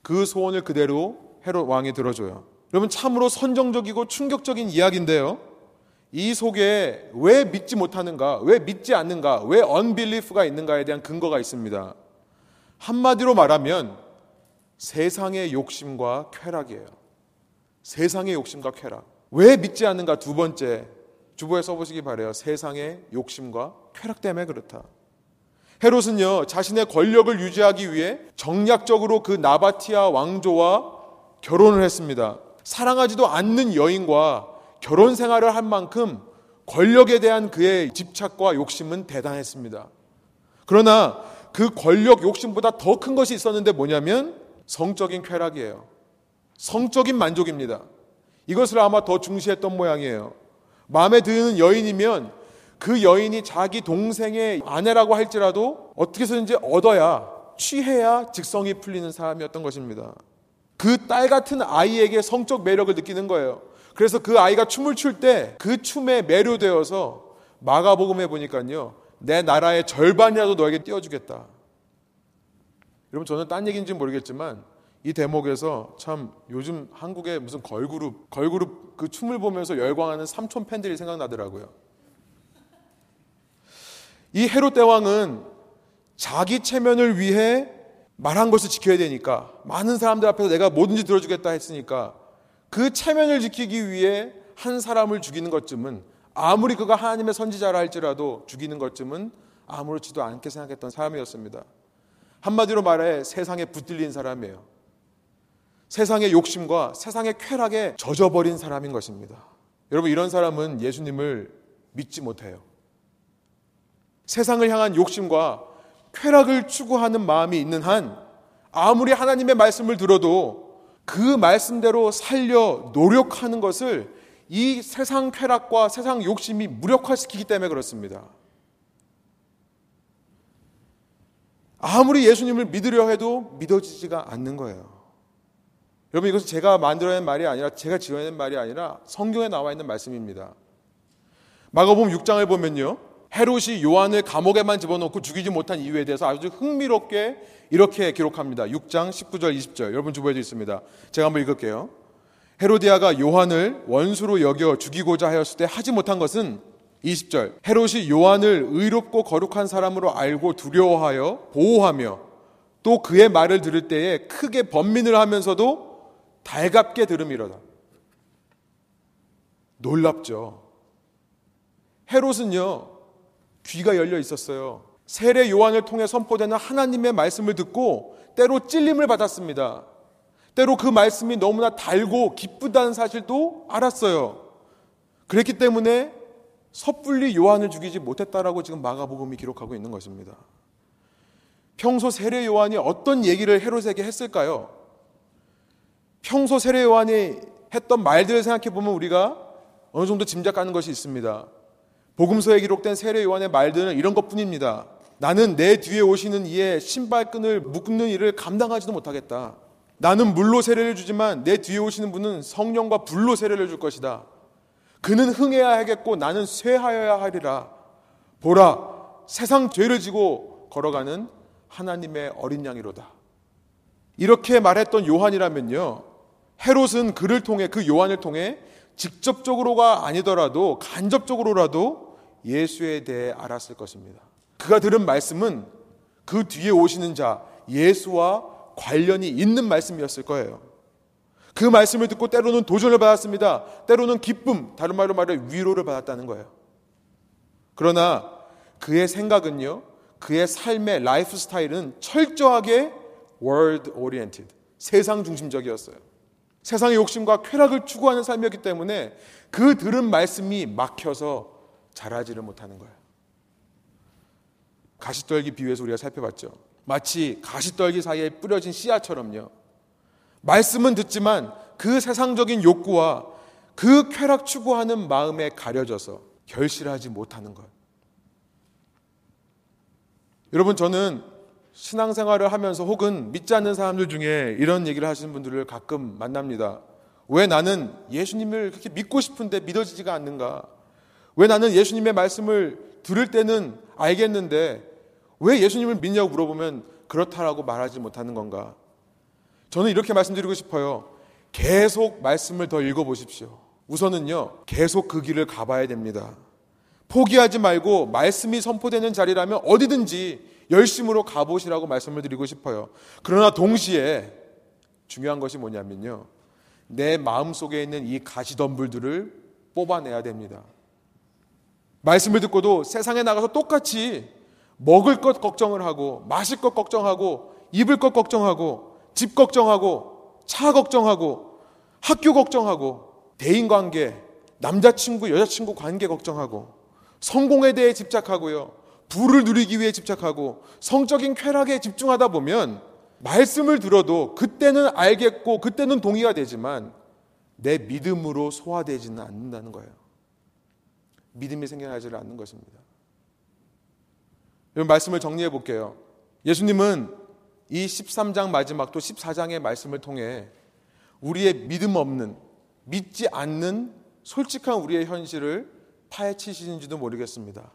그 소원을 그대로 헤롯 왕이 들어줘요. 여러분 참으로 선정적이고 충격적인 이야기인데요. 이 속에 왜 믿지 못하는가, 왜 믿지 않는가, 왜 unbelief가 있는가에 대한 근거가 있습니다. 한마디로 말하면 세상의 욕심과 쾌락이에요. 세상의 욕심과 쾌락. 왜 믿지 않는가? 두 번째, 주보에 써보시기 바래요. 세상의 욕심과 쾌락 때문에 그렇다. 헤롯은요, 자신의 권력을 유지하기 위해 정략적으로 그 나바티아 왕조와 결혼을 했습니다. 사랑하지도 않는 여인과 결혼 생활을 한 만큼 권력에 대한 그의 집착과 욕심은 대단했습니다. 그러나 그 권력 욕심보다 더 큰 것이 있었는데 뭐냐면 성적인 쾌락이에요. 성적인 만족입니다. 이것을 아마 더 중시했던 모양이에요. 마음에 드는 여인이면 그 여인이 자기 동생의 아내라고 할지라도 어떻게 해서든지 얻어야 취해야 직성이 풀리는 사람이었던 것입니다. 그 딸 같은 아이에게 성적 매력을 느끼는 거예요. 그래서 그 아이가 춤을 출 때 그 춤에 매료되어서 마가복음에 보니까요. 내 나라의 절반이라도 너에게 띄워주겠다. 여러분 저는 딴 얘기인지 모르겠지만 이 대목에서 참 요즘 한국의 무슨 걸그룹, 걸그룹 그 춤을 보면서 열광하는 삼촌 팬들이 생각나더라고요. 이 헤롯 대왕은 자기 체면을 위해 말한 것을 지켜야 되니까 많은 사람들 앞에서 내가 뭐든지 들어주겠다 했으니까 그 체면을 지키기 위해 한 사람을 죽이는 것쯤은 아무리 그가 하나님의 선지자라 할지라도 죽이는 것쯤은 아무렇지도 않게 생각했던 사람이었습니다. 한마디로 말해 세상에 붙들린 사람이에요. 세상의 욕심과 세상의 쾌락에 젖어버린 사람인 것입니다. 여러분, 이런 사람은 예수님을 믿지 못해요. 세상을 향한 욕심과 쾌락을 추구하는 마음이 있는 한 아무리 하나님의 말씀을 들어도 그 말씀대로 살려 노력하는 것을 이 세상 쾌락과 세상 욕심이 무력화시키기 때문에 그렇습니다. 아무리 예수님을 믿으려 해도 믿어지지가 않는 거예요. 여러분 이것은 제가 만들어낸 말이 아니라 제가 지어낸 말이 아니라 성경에 나와 있는 말씀입니다. 마가복음 6장을 보면요. 헤롯이 요한을 감옥에만 집어넣고 죽이지 못한 이유에 대해서 아주 흥미롭게 이렇게 기록합니다. 6장 19절 20절 여러분 주보에도 있습니다. 제가 한번 읽을게요. 헤로디아가 요한을 원수로 여겨 죽이고자 하였을 때 하지 못한 것은 20절 헤롯이 요한을 의롭고 거룩한 사람으로 알고 두려워하여 보호하며 또 그의 말을 들을 때에 크게 번민을 하면서도 달갑게 들음이로다. 놀랍죠. 헤롯은요, 귀가 열려 있었어요. 세례 요한을 통해 선포되는 하나님의 말씀을 듣고 때로 찔림을 받았습니다. 때로 그 말씀이 너무나 달고 기쁘다는 사실도 알았어요. 그랬기 때문에 섣불리 요한을 죽이지 못했다라고 지금 마가복음이 기록하고 있는 것입니다. 평소 세례 요한이 어떤 얘기를 헤롯에게 했을까요? 평소 세례 요한이 했던 말들을 생각해 보면 우리가 어느 정도 짐작하는 것이 있습니다. 복음서에 기록된 세례 요한의 말들은 이런 것뿐입니다. 나는 내 뒤에 오시는 이의 신발끈을 묶는 일을 감당하지도 못하겠다. 나는 물로 세례를 주지만 내 뒤에 오시는 분은 성령과 불로 세례를 줄 것이다. 그는 흥해야 하겠고 나는 쇠하여야 하리라. 보라, 세상 죄를 지고 걸어가는 하나님의 어린 양이로다. 이렇게 말했던 요한이라면요. 헤롯은 그를 통해 그 요한을 통해 직접적으로가 아니더라도 간접적으로라도 예수에 대해 알았을 것입니다. 그가 들은 말씀은 그 뒤에 오시는 자 예수와 관련이 있는 말씀이었을 거예요. 그 말씀을 듣고 때로는 도전을 받았습니다. 때로는 기쁨, 다른 말로 말해 위로를 받았다는 거예요. 그러나 그의 생각은요, 그의 삶의 라이프 스타일은 철저하게 world oriented, 세상 중심적이었어요. 세상의 욕심과 쾌락을 추구하는 삶이었기 때문에 그 들은 말씀이 막혀서 자라지를 못하는 거예요. 가시떨기 비유에서 우리가 살펴봤죠. 마치 가시떨기 사이에 뿌려진 씨앗처럼요. 말씀은 듣지만 그 세상적인 욕구와 그 쾌락 추구하는 마음에 가려져서 결실하지 못하는 것. 여러분, 저는 신앙생활을 하면서 혹은 믿지 않는 사람들 중에 이런 얘기를 하시는 분들을 가끔 만납니다. 왜 나는 예수님을 그렇게 믿고 싶은데 믿어지지가 않는가? 왜 나는 예수님의 말씀을 들을 때는 알겠는데 왜 예수님을 믿냐고 물어보면 그렇다라고 말하지 못하는 건가? 저는 이렇게 말씀드리고 싶어요. 계속 말씀을 더 읽어보십시오. 우선은요, 계속 그 길을 가봐야 됩니다. 포기하지 말고 말씀이 선포되는 자리라면 어디든지 열심으로 가보시라고 말씀을 드리고 싶어요. 그러나 동시에 중요한 것이 뭐냐면요. 내 마음 속에 있는 이 가시덤불들을 뽑아내야 됩니다. 말씀을 듣고도 세상에 나가서 똑같이 먹을 것 걱정을 하고, 마실 것 걱정하고, 입을 것 걱정하고, 집 걱정하고, 차 걱정하고, 학교 걱정하고, 대인 관계, 남자친구, 여자친구 관계 걱정하고, 성공에 대해 집착하고요. 부를 누리기 위해 집착하고 성적인 쾌락에 집중하다 보면 말씀을 들어도 그때는 알겠고 그때는 동의가 되지만 내 믿음으로 소화되지는 않는다는 거예요. 믿음이 생겨나지를 않는 것입니다. 여러분 말씀을 정리해 볼게요. 예수님은 이 13장 마지막 또 14장의 말씀을 통해 우리의 믿음 없는 믿지 않는 솔직한 우리의 현실을 파헤치시는지도 모르겠습니다.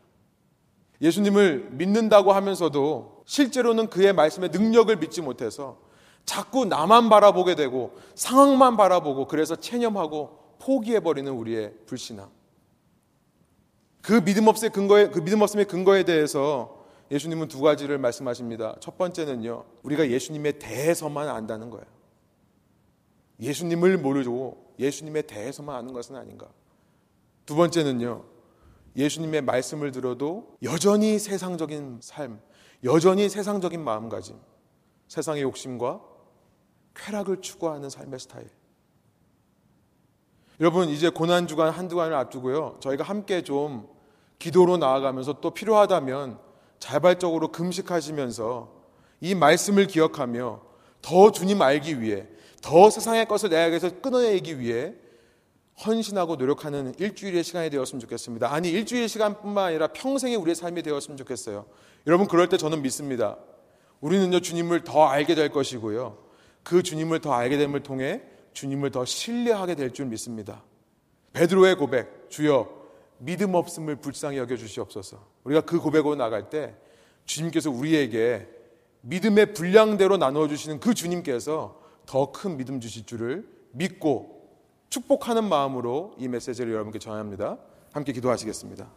예수님을 믿는다고 하면서도 실제로는 그의 말씀의 능력을 믿지 못해서 자꾸 나만 바라보게 되고 상황만 바라보고 그래서 체념하고 포기해버리는 우리의 불신앙. 그 믿음 없음의 근거에, 그 믿음 없음의 근거에 대해서 예수님은 두 가지를 말씀하십니다. 첫 번째는요, 우리가 예수님에 대해서만 안다는 거예요. 예수님을 모르고 예수님에 대해서만 아는 것은 아닌가. 두 번째는요, 예수님의 말씀을 들어도 여전히 세상적인 삶, 여전히 세상적인 마음가짐, 세상의 욕심과 쾌락을 추구하는 삶의 스타일. 여러분, 이제 고난주간 한두 간을 앞두고요. 저희가 함께 좀 기도로 나아가면서 또 필요하다면 자발적으로 금식하시면서 이 말씀을 기억하며 더 주님 알기 위해, 더 세상의 것을 내에게서 끊어내기 위해 헌신하고 노력하는 일주일의 시간이 되었으면 좋겠습니다. 아니, 일주일 시간뿐만 아니라 평생의 우리의 삶이 되었으면 좋겠어요. 여러분, 그럴 때 저는 믿습니다. 우리는요, 주님을 더 알게 될 것이고요. 그 주님을 더 알게 됨을 통해 주님을 더 신뢰하게 될 줄 믿습니다. 베드로의 고백, 주여, 믿음 없음을 불쌍히 여겨 주시옵소서. 우리가 그 고백으로 나갈 때 주님께서 우리에게 믿음의 분량대로 나누어 주시는 그 주님께서 더 큰 믿음 주실 줄을 믿고 축복하는 마음으로 이 메시지를 여러분께 전합니다. 함께 기도하시겠습니다.